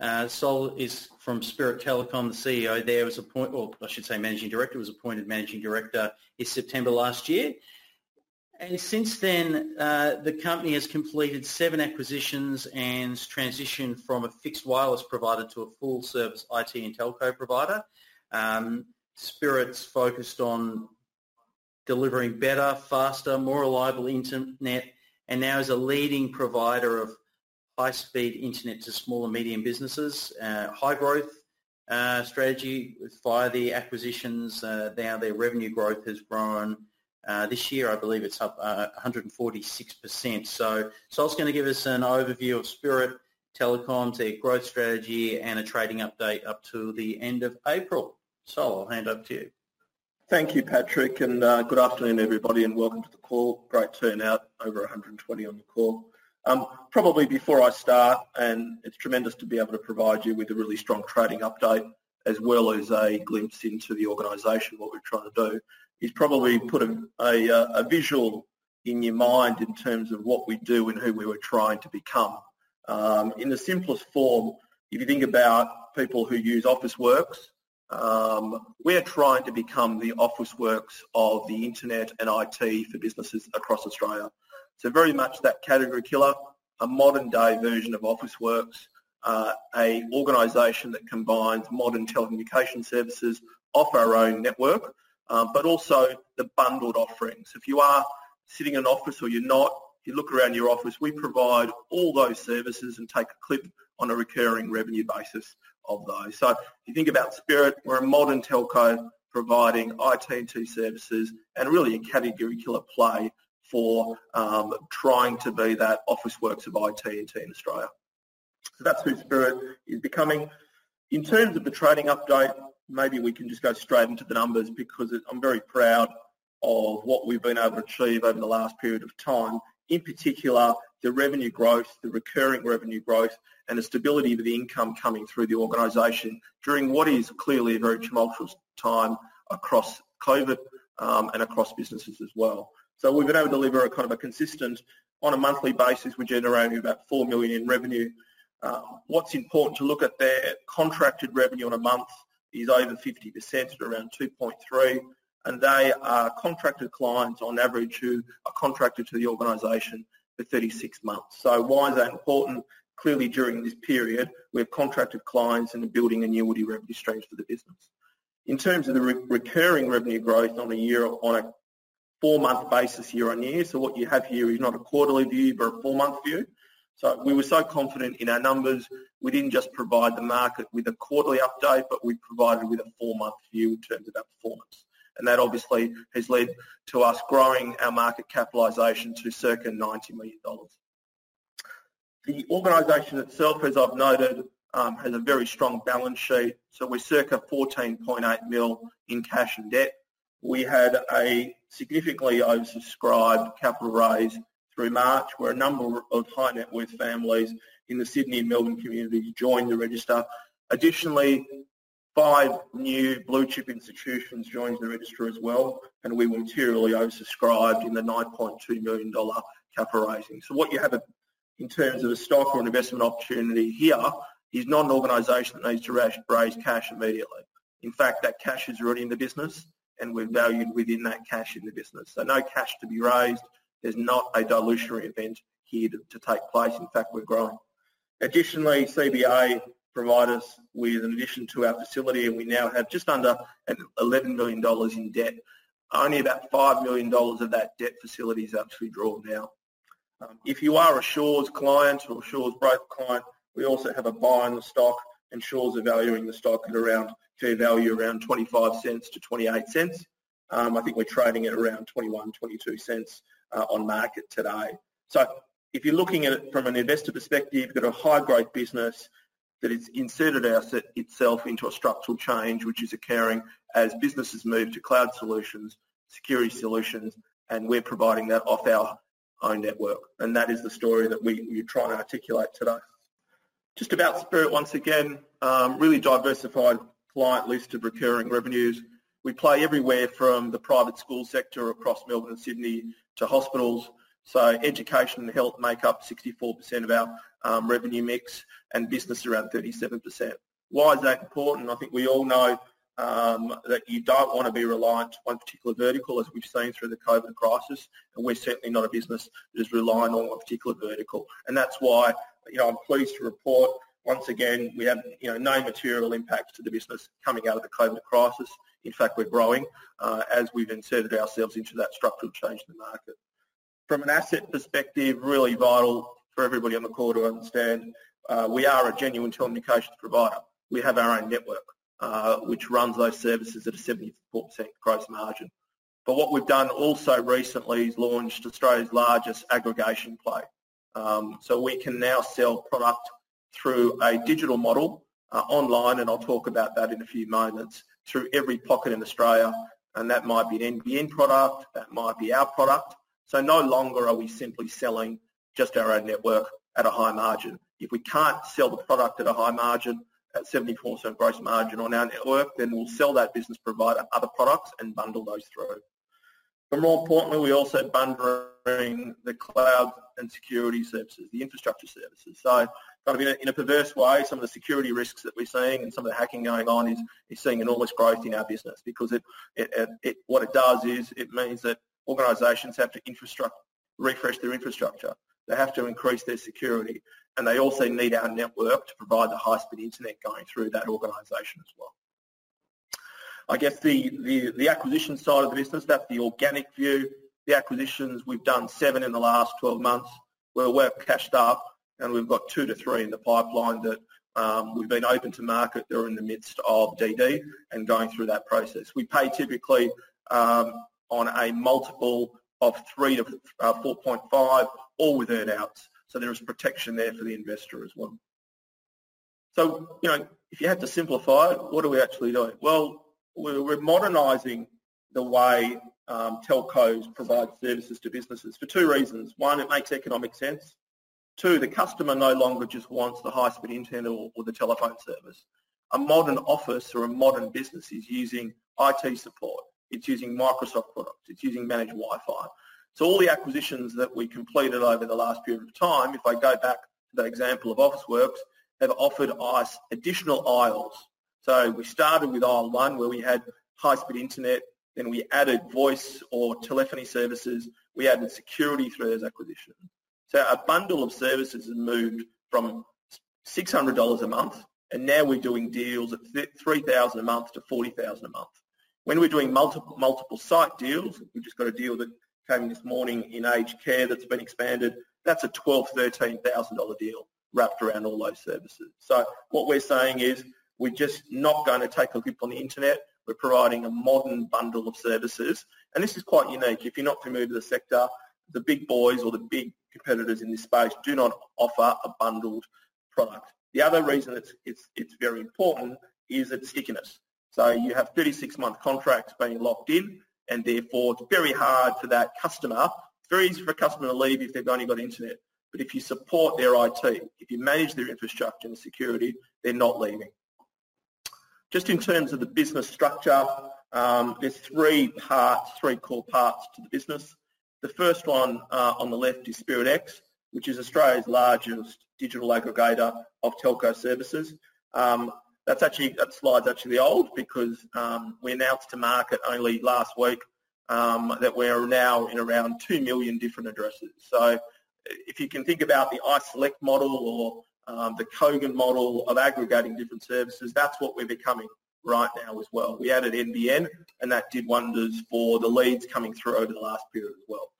Uh, Sol is from Spirit Telecom. The CEO there was appointed, or I should say managing director, was appointed managing director in September last year. And since then, uh, the company has completed seven acquisitions and transitioned from a fixed wireless provider to a full service IT and telco provider. Um, Spirit's focused on delivering better, faster, more reliable internet, and now is a leading provider of high-speed internet to small and medium businesses. Uh, high growth uh, strategy via the acquisitions. Uh, now their revenue growth has grown uh, this year, I believe it's up uh, 146%. So Sol's going to give us an overview of Spirit Telecoms, their growth strategy, and a trading update up to the end of April. Sol, I'll hand over to you. Thank you, Patrick, and uh, good afternoon, everybody, and welcome to the call. Great turnout, over 120 on the call. Um, probably before I start, and it's tremendous to be able to provide you with a really strong trading update, as well as a glimpse into the organisation, what we're trying to do is probably put a, a, a, visual in your mind in terms of what we do and who we were trying to become. Um, in the simplest form, if you think about people who use Officeworks, um, we're trying to become the Officeworks of the internet and IT for businesses across Australia. So very much that category killer, a modern day version of Officeworks, uh, a organisation that combines modern telecommunication services off our own network um, but also the bundled offerings. If you are sitting in an office or you're not, you look around your office, we provide all those services and take a clip on a recurring revenue basis of those. So if you think about Spirit, we're a modern telco providing IT&T services and really a category killer play for um, trying to be that Officeworks of IT&T in Australia. So that's who Spirit is becoming. In terms of the trading update, maybe we can just go straight into the numbers because I'm very proud of what we've been able to achieve over the last period of time. In particular, the revenue growth, the recurring revenue growth, and the stability of the income coming through the organisation during what is clearly a very tumultuous time across COVID um, and across businesses as well. So we've been able to deliver a kind of a consistent, on a monthly basis, we're generating about 4 million in revenue. Uh, what's important to look at there, contracted revenue on a month is over 50% at around 2.3 and they are contracted clients on average who are contracted to the organisation for 36 months. So why is that important? Clearly during this period we've contracted clients and are building annuity revenue streams for the business. In terms of the re- recurring revenue growth on a year on a four-month basis year on year, so what you have here is not a quarterly view but a four-month view. So we were so confident in our numbers, we didn't just provide the market with a quarterly update, but we provided with a four-month view in terms of our performance. And that obviously has led to us growing our market capitalisation to circa $90 million. The organisation itself, as I've noted, um, has a very strong balance sheet. So we're circa 14.8 mil in cash and debt. We had a significantly oversubscribed capital raise through March, where a number of high net worth families in the Sydney and Melbourne communities joined the register. Additionally, five new blue chip institutions joined the register as well, and we were materially oversubscribed in the $9.2 million capital raising. So what you have in terms of a stock or an investment opportunity here is not an organisation that needs to raise cash immediately. In fact, that cash is already in the business and we're valued within that cash in the business. So no cash to be raised, there's not a dilutionary event here to, to take place. In fact, we're growing. Additionally, CBA provide us with an addition to our facility and we now have just under $11 million in debt. Only about $5 million of that debt facility is actually drawn now. Um, if you are a Shaw's client or a Shaw's broker client, we also have a buy on the stock and Shaw's are valuing the stock at around fair value around 25 cents to 28 cents. Um, I think we're trading at around 21, 22 cents uh, on market today. So if you're looking at it from an investor perspective, you've got a high growth business that has inserted itself into a structural change which is occurring as businesses move to cloud solutions, security solutions, and we're providing that off our own network. And that is the story that we, we're trying to articulate today. Just about Spirit once again, um, really diversified client list of recurring revenues. We play everywhere from the private school sector across Melbourne and Sydney to hospitals So education and health make up 64% of our um, revenue mix and business around 37%. Why is that important? I think we all know um, that you don't want to be reliant on one particular vertical as we've seen through the COVID crisis and we're certainly not a business that is reliant on one particular vertical and that's why you know I'm pleased to report once again we have you know no material impacts to the business coming out of the COVID crisis in fact we're growing uh, as we've inserted ourselves into that structural change in the market from an asset perspective really vital for everybody on the call to understand uh, we are a genuine telecommunications provider we have our own network uh, which runs those services at a 74% gross margin. But what we've done also recently is launched Australia's largest aggregation play. Um, so we can now sell product through a digital model uh, online, and I'll talk about that in a few moments, through every pocket in Australia. And that might be an NBN product, that might be our product. So no longer are we simply selling just our own network at a high margin. If we can't sell the product at a high margin, at 74% gross margin on our network, then we'll sell that business provider other products and bundle those through. But more importantly, we also bundling the cloud and security services, the infrastructure services. So kind of in a, in a, perverse way, some of the security risks that we're seeing and some of the hacking going on is, is seeing enormous growth in our business because it, it, it, what it does is it means that organisations have to refresh their infrastructure. They have to increase their security and they also need our network to provide the high-speed internet going through that organisation as well. I guess the, the, the acquisition side of the business, that's the organic view. The acquisitions, we've done seven in the last 12 months. We're cashed up and we've got two to three in the pipeline that um, we've been open to market. They're in the midst of DD and going through that process. We pay typically um, on a multiple of 3 to uh, 4.5, all with earn-outs. So there is protection there for the investor as well. So, you know, if you had to simplify it, what are we actually doing? Well, we're modernising the way um, telcos provide services to businesses for two reasons. One, it makes economic sense. Two, the customer no longer just wants the high-speed internet or, or the telephone service. A modern office or a modern business is using IT support. It's using Microsoft products. It's using managed Wi-Fi. So all the acquisitions that we completed over the last period of time, if I go back to that example of Officeworks, have offered us additional aisles. So we started with aisle one where we had high-speed internet, then we added voice or telephony services, we added security through those acquisitions. So a bundle of services has moved from $600 a month and now we're doing deals at 3000 a month to 40000 a month. When we're doing multiple, multiple site deals, we've just got a deal that came this morning in aged care that's been expanded. That's a $12,000, $13,000 deal wrapped around all those services. So what we're saying is we're just not going to take a lip on the internet. We're providing a modern bundle of services. And this is quite unique. If you're not familiar with the sector, the big boys or the big competitors in this space do not offer a bundled product. The other reason it's, it's, it's very important is its stickiness. So you have 36-month contracts being locked in and therefore it's very hard for that customer. It's very easy for a customer to leave if they've only got internet. But if you support their IT, if you manage their infrastructure and security, they're not leaving. Just in terms of the business structure, um, there's three parts, three core parts to the business. The first one uh, on the left is Spirit X, which is Australia's largest digital aggregator of telco services. Um, that's actually that slide's actually old because um, we announced to market only last week um, that we're now in around two million different addresses. So if you can think about the iSelect model or um, the Kogan model of aggregating different services, that's what we're becoming right now as well. We added NBN and that did wonders for the leads coming through over the last period as well.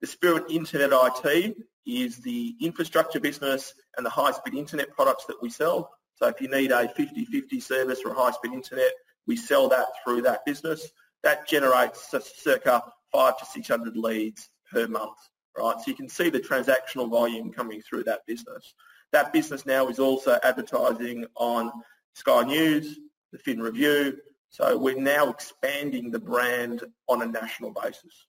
The Spirit Internet IT is the infrastructure business and the high-speed internet products that we sell. So if you need a 50-50 service or high-speed internet, we sell that through that business. That generates circa five to 600 leads per month, right? So you can see the transactional volume coming through that business. That business now is also advertising on Sky News, the Fin Review. So we're now expanding the brand on a national basis.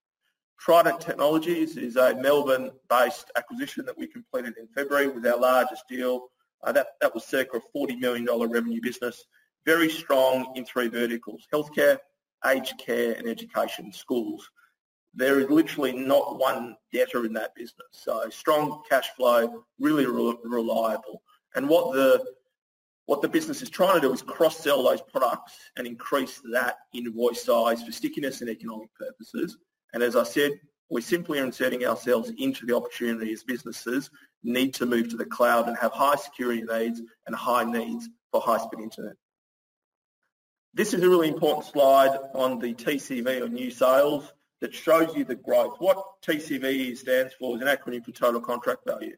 Trident Technologies is a Melbourne-based acquisition that we completed in February with our largest deal uh, that, that was circa a $40 million revenue business, very strong in three verticals, healthcare, aged care and education, schools. There is literally not one debtor in that business. So strong cash flow, really re- reliable. And what the what the business is trying to do is cross-sell those products and increase that invoice size for stickiness and economic purposes. And as I said, we're simply inserting ourselves into the opportunity as businesses need to move to the cloud and have high security needs and high needs for high-speed internet. This is a really important slide on the TCV or new sales that shows you the growth. What TCV stands for is an acronym for total contract value.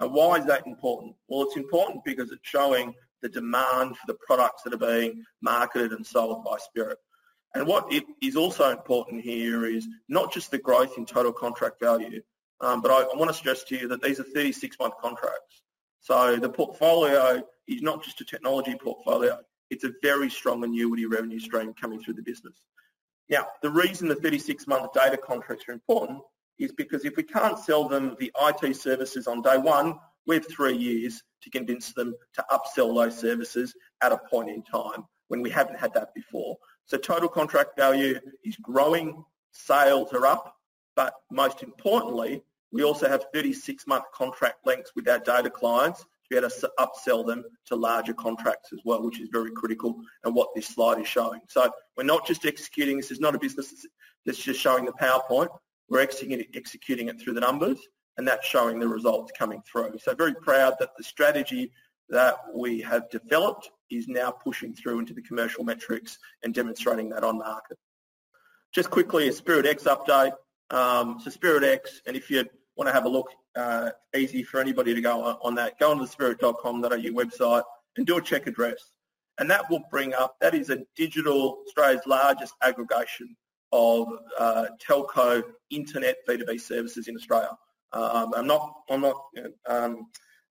And why is that important? Well, it's important because it's showing the demand for the products that are being marketed and sold by Spirit. And what is also important here is not just the growth in total contract value, um, but I, I, want to stress to you that these are 36-month contracts. So the portfolio is not just a technology portfolio. It's a very strong annuity revenue stream coming through the business. Now, the reason the 36-month data contracts are important is because if we can't sell them the IT services on day one, we have three years to convince them to upsell those services at a point in time when we haven't had that before. So total contract value is growing, sales are up, but most importantly, we also have 36-month contract lengths with our data clients be able to upsell them to larger contracts as well, which is very critical and what this slide is showing. So we're not just executing, this is not a business that's just showing the PowerPoint, we're executing, it through the numbers and that's showing the results coming through. So very proud that the strategy that we have developed is now pushing through into the commercial metrics and demonstrating that on market. Just quickly, a Spirit X update. Um, so Spirit X, and if you want to have a look uh, easy for anybody to go on, on that. Go on the spirit.com.au website and do a check address. And that will bring up, that is a digital, Australia's largest aggregation of uh, telco internet B2B services in Australia. Um, I'm not, I'm not, um,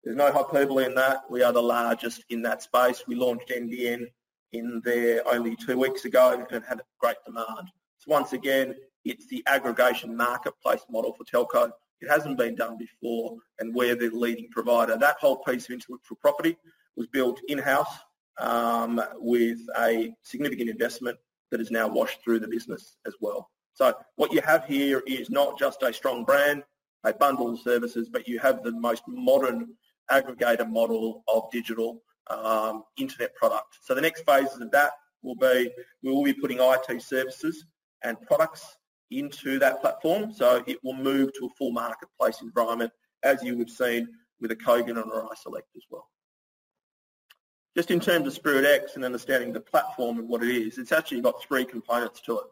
there's no hyperbole in that. We are the largest in that space. We launched NBN in there only two weeks ago and had great demand. So once again, it's the aggregation marketplace model for telco. It hasn't been done before, and we're the leading provider. That whole piece of intellectual property was built in-house um, with a significant investment that is now washed through the business as well. So what you have here is not just a strong brand, a bundle of services, but you have the most modern aggregator model of digital um, internet product. So the next phases of that will be we will be putting IT services and products into that platform. So it will move to a full marketplace environment as you would have seen with a Kogan or iSelect as well. Just in terms of Spirit X and understanding the platform and what it is, it's actually got three components to it.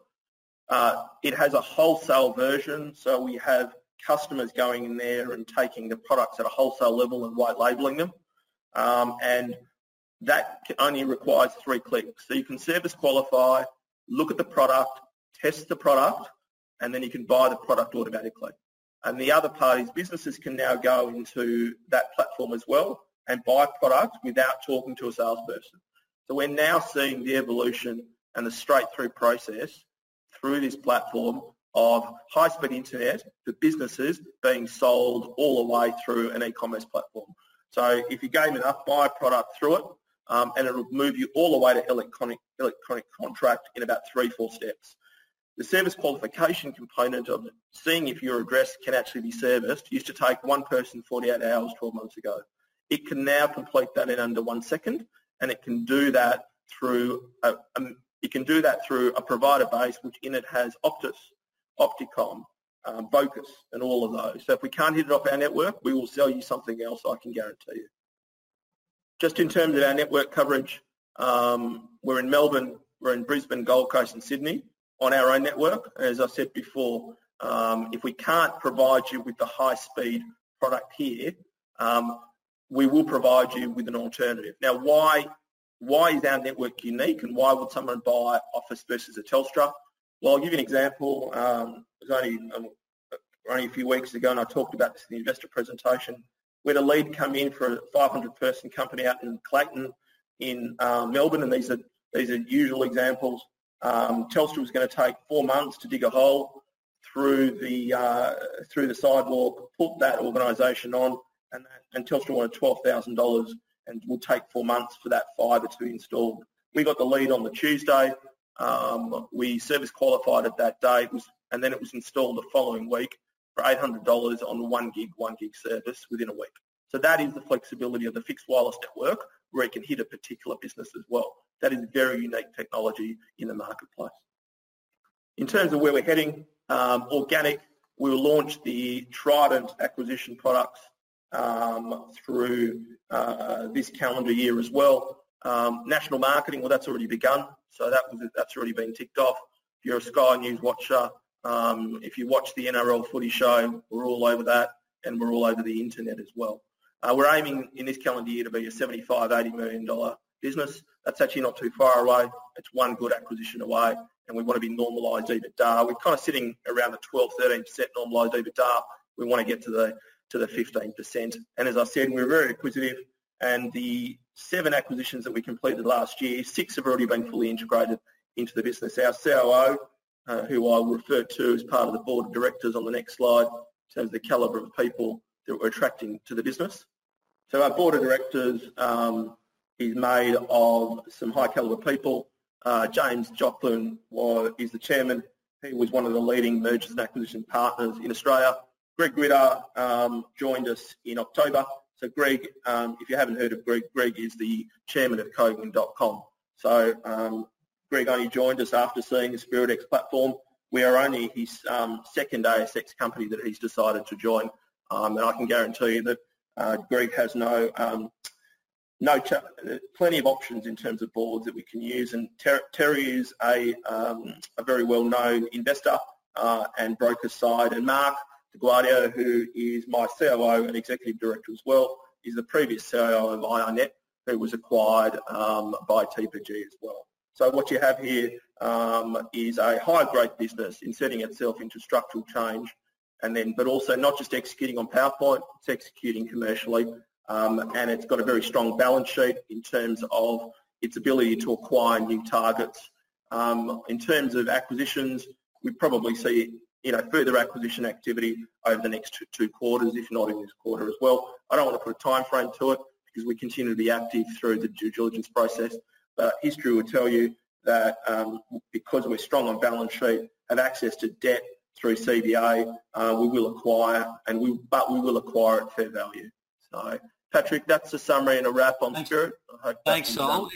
Uh, it has a wholesale version, so we have customers going in there and taking the products at a wholesale level and white labeling them. Um, and that only requires three clicks. So you can service qualify, look at the product, test the product, and then you can buy the product automatically. And the other part is businesses can now go into that platform as well and buy product without talking to a salesperson. So we're now seeing the evolution and the straight-through process through this platform of high-speed internet for businesses being sold all the way through an e-commerce platform. So if you game enough, buy a product through it, um, and it'll move you all the way to electronic, electronic contract in about three, four steps. The service qualification component of seeing if your address can actually be serviced used to take one person 48 hours 12 months ago. It can now complete that in under one second, and it can do that through a, a it can do that through a provider base which in it has Optus, Opticomm, um, Vocus, and all of those. So if we can't hit it off our network, we will sell you something else, I can guarantee you. Just in terms of our network coverage, um, we're in Melbourne, we're in Brisbane, Gold Coast and Sydney on our own network. As I said before, um, if we can't provide you with the high-speed product here, um, we will provide you with an alternative. Now, why why is our network unique, and why would someone buy Office versus a Telstra? Well, I'll give you an example. Um, it was only um, only a few weeks ago, and I talked about this in the investor presentation. We had a lead come in for a 500-person company out in Clayton, in uh, Melbourne, and these are these are usual examples. Um, Telstra was going to take four months to dig a hole through the uh, through the sidewalk, put that organisation on, and, that, and Telstra wanted twelve thousand dollars, and will take four months for that fibre to be installed. We got the lead on the Tuesday. Um, we service qualified at that day. Was and then it was installed the following week for $800 on one gig, one gig service within a week. So that is the flexibility of the fixed wireless network where it can hit a particular business as well. That is very unique technology in the marketplace. In terms of where we're heading, um, organic, we will launch the Trident acquisition products um, through uh, this calendar year as well. Um, national marketing, well, that's already begun, so that was, that's already been ticked off. If you're a Sky News watcher, um, if you watch the NRL footy show, we're all over that, and we're all over the internet as well. Uh, we're aiming in this calendar year to be a 75, 80 million dollar business. That's actually not too far away. It's one good acquisition away, and we want to be normalised EBITDA. We're kind of sitting around the 12, 13% normalised EBITDA. We want to get to the to the 15%. And as I said, we're very acquisitive, and the seven acquisitions that we completed last year, six have already been fully integrated into the business. Our COO, uh, who I'll refer to as part of the board of directors on the next slide, in terms of the calibre of people that we're attracting to the business. So our board of directors um, is made of some high calibre people. Uh, James Joplin was, is the chairman. He was one of the leading mergers and acquisition partners in Australia. Greg Ritter um, joined us in October. So Greg, um, if you haven't heard of Greg, Greg is the chairman of Kogan.com. So um, Greg only joined us after seeing the SpiritX platform. We are only his um, second ASX company that he's decided to join. Um, and I can guarantee you that uh, Greg has no um, no ch- plenty of options in terms of boards that we can use. And Ter- Terry is a, um, a very well-known investor uh, and broker side. And Mark Dioguardi, who is my COO and executive director as well, is the previous CIO of IINet, who was acquired um, by TPG as well. So what you have here um, is a high growth business inserting itself into structural change and then, but also not just executing on PowerPoint, it's executing commercially, um, and it's got a very strong balance sheet in terms of its ability to acquire new targets. Um, in terms of acquisitions, we probably see you know further acquisition activity over the next two, quarters, if not in this quarter as well. I don't want to put a time frame to it because we continue to be active through the due diligence process. But history will tell you that um, because we're strong on balance sheet, have access to debt through CBA, uh, we will acquire, and we but we will acquire at fair value. So, Patrick, that's a summary and a wrap on Thanks. Spirit. Thanks, Sol.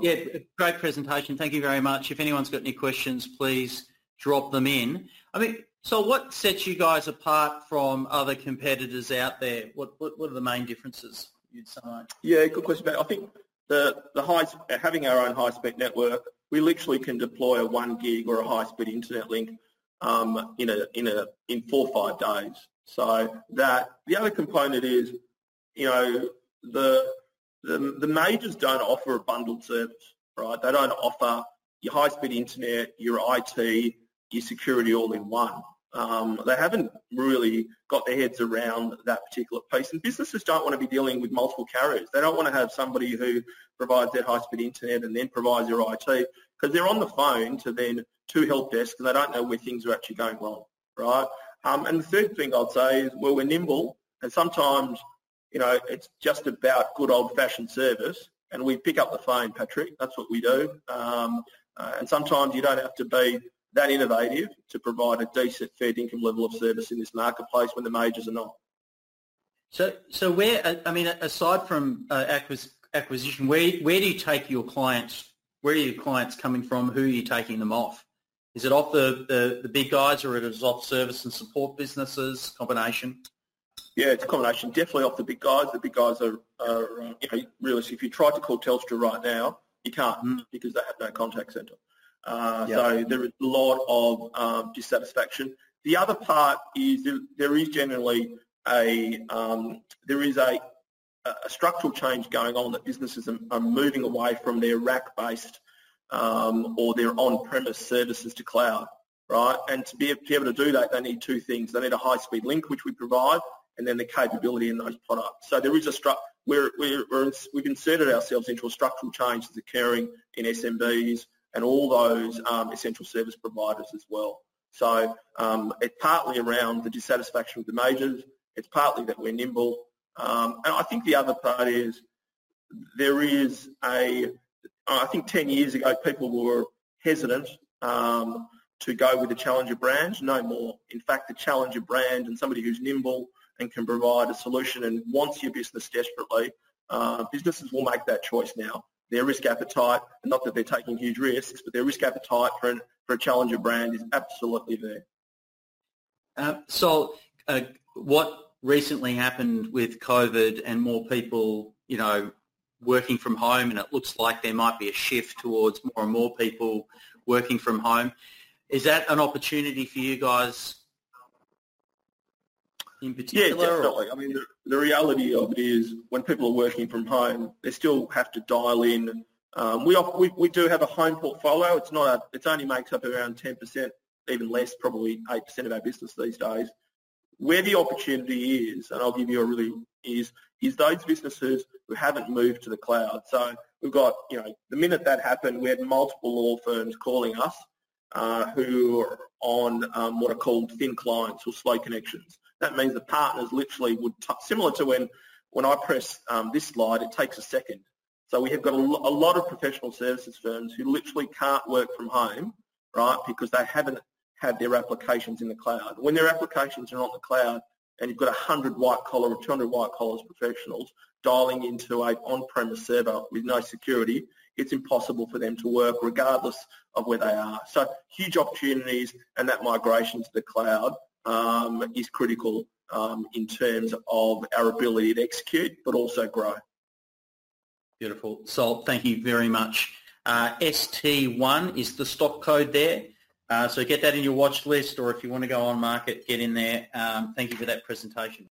Yeah, great presentation. Thank you very much. If anyone's got any questions, please drop them in. I mean, so what sets you guys apart from other competitors out there? What what, what are the main differences you'd say? Yeah, good question. I think the the high having our own high speed network, we literally can deploy a one gig or a high speed internet link um, in a in a in four or five days. So that the other component is, you know, the the, the majors don't offer a bundled service, right? They don't offer your high speed internet, your IT, your security all in one. Um, they haven't really got their heads around that particular piece. And businesses don't want to be dealing with multiple carriers. They don't want to have somebody who provides their high-speed internet and then provides their IT because they're on the phone to then two help desks and they don't know where things are actually going wrong, right? Um, and the third thing I'd say is, well, we're nimble and sometimes, you know, it's just about good old-fashioned service and we pick up the phone, Patrick. That's what we do. Um, uh, and sometimes you don't have to be that innovative to provide a decent fair income level of service in this marketplace when the majors are not. So, so where, I mean, aside from uh, acquis- acquisition, where, where do you take your clients? Where are your clients coming from? Who are you taking them off? Is it off the, the, the big guys or is it off service and support businesses, combination? Yeah, it's a combination. Definitely off the big guys. The big guys are, are uh, you know, really, if you try to call Telstra right now, you can't mm. because they have no contact centre. Uh, yep. So there is a lot of um, dissatisfaction. The other part is there, there is generally a um, there is a, a, structural change going on that businesses are, are moving away from their rack-based um, or their on-premise services to cloud, right? And to be, to be able to do that, they need two things. They need a high-speed link, which we provide, and then the capability in those products. So there is a stru- we're, we're, we're, we've inserted ourselves into a structural change that's occurring in SMBs, and all those um, essential service providers as well. So um, it's partly around the dissatisfaction with the majors. It's partly that we're nimble. Um, and I think the other part is there is a, I think 10 years ago people were hesitant um, to go with the challenger brand? No more. In fact, the challenger brand and somebody who's nimble and can provide a solution and wants your business desperately, uh, businesses will make that choice now. Their risk appetite, not that they're taking huge risks, but their risk appetite for, an, for a challenger brand is absolutely there. Uh, so uh, what recently happened with COVID and more people, you know, working from home and it looks like there might be a shift towards more and more people working from home. Is that an opportunity for you guys in particular? Yeah, definitely. Or? I mean, the, the, reality of it is when people are working from home, they still have to dial in. Um, we, we, we do have a home portfolio. It's not a, it only makes up around 10%, even less, probably 8% of our business these days. Where the opportunity is, and I'll give you a really, is, is those businesses who haven't moved to the cloud. So we've got, you know, the minute that happened, we had multiple law firms calling us uh, who are on um, what are called thin clients or slow connections. That means the partners literally would, t- similar to when, when I press um, this slide, it takes a second. So we have got a, lo- a lot of professional services firms who literally can't work from home, right, because they haven't had their applications in the cloud. When their applications are on the cloud and you've got 100 white-collar or 200 white-collar professionals dialing into a on-premise server with no security, it's impossible for them to work regardless of where they are. So huge opportunities and that migration to the cloud um, is critical um, in terms of our ability to execute but also grow. Beautiful. Sol, thank you very much. Uh, ST1 is the stock code there. Uh, so get that in your watch list, or if you want to go on market, get in there. Um, thank you for that presentation.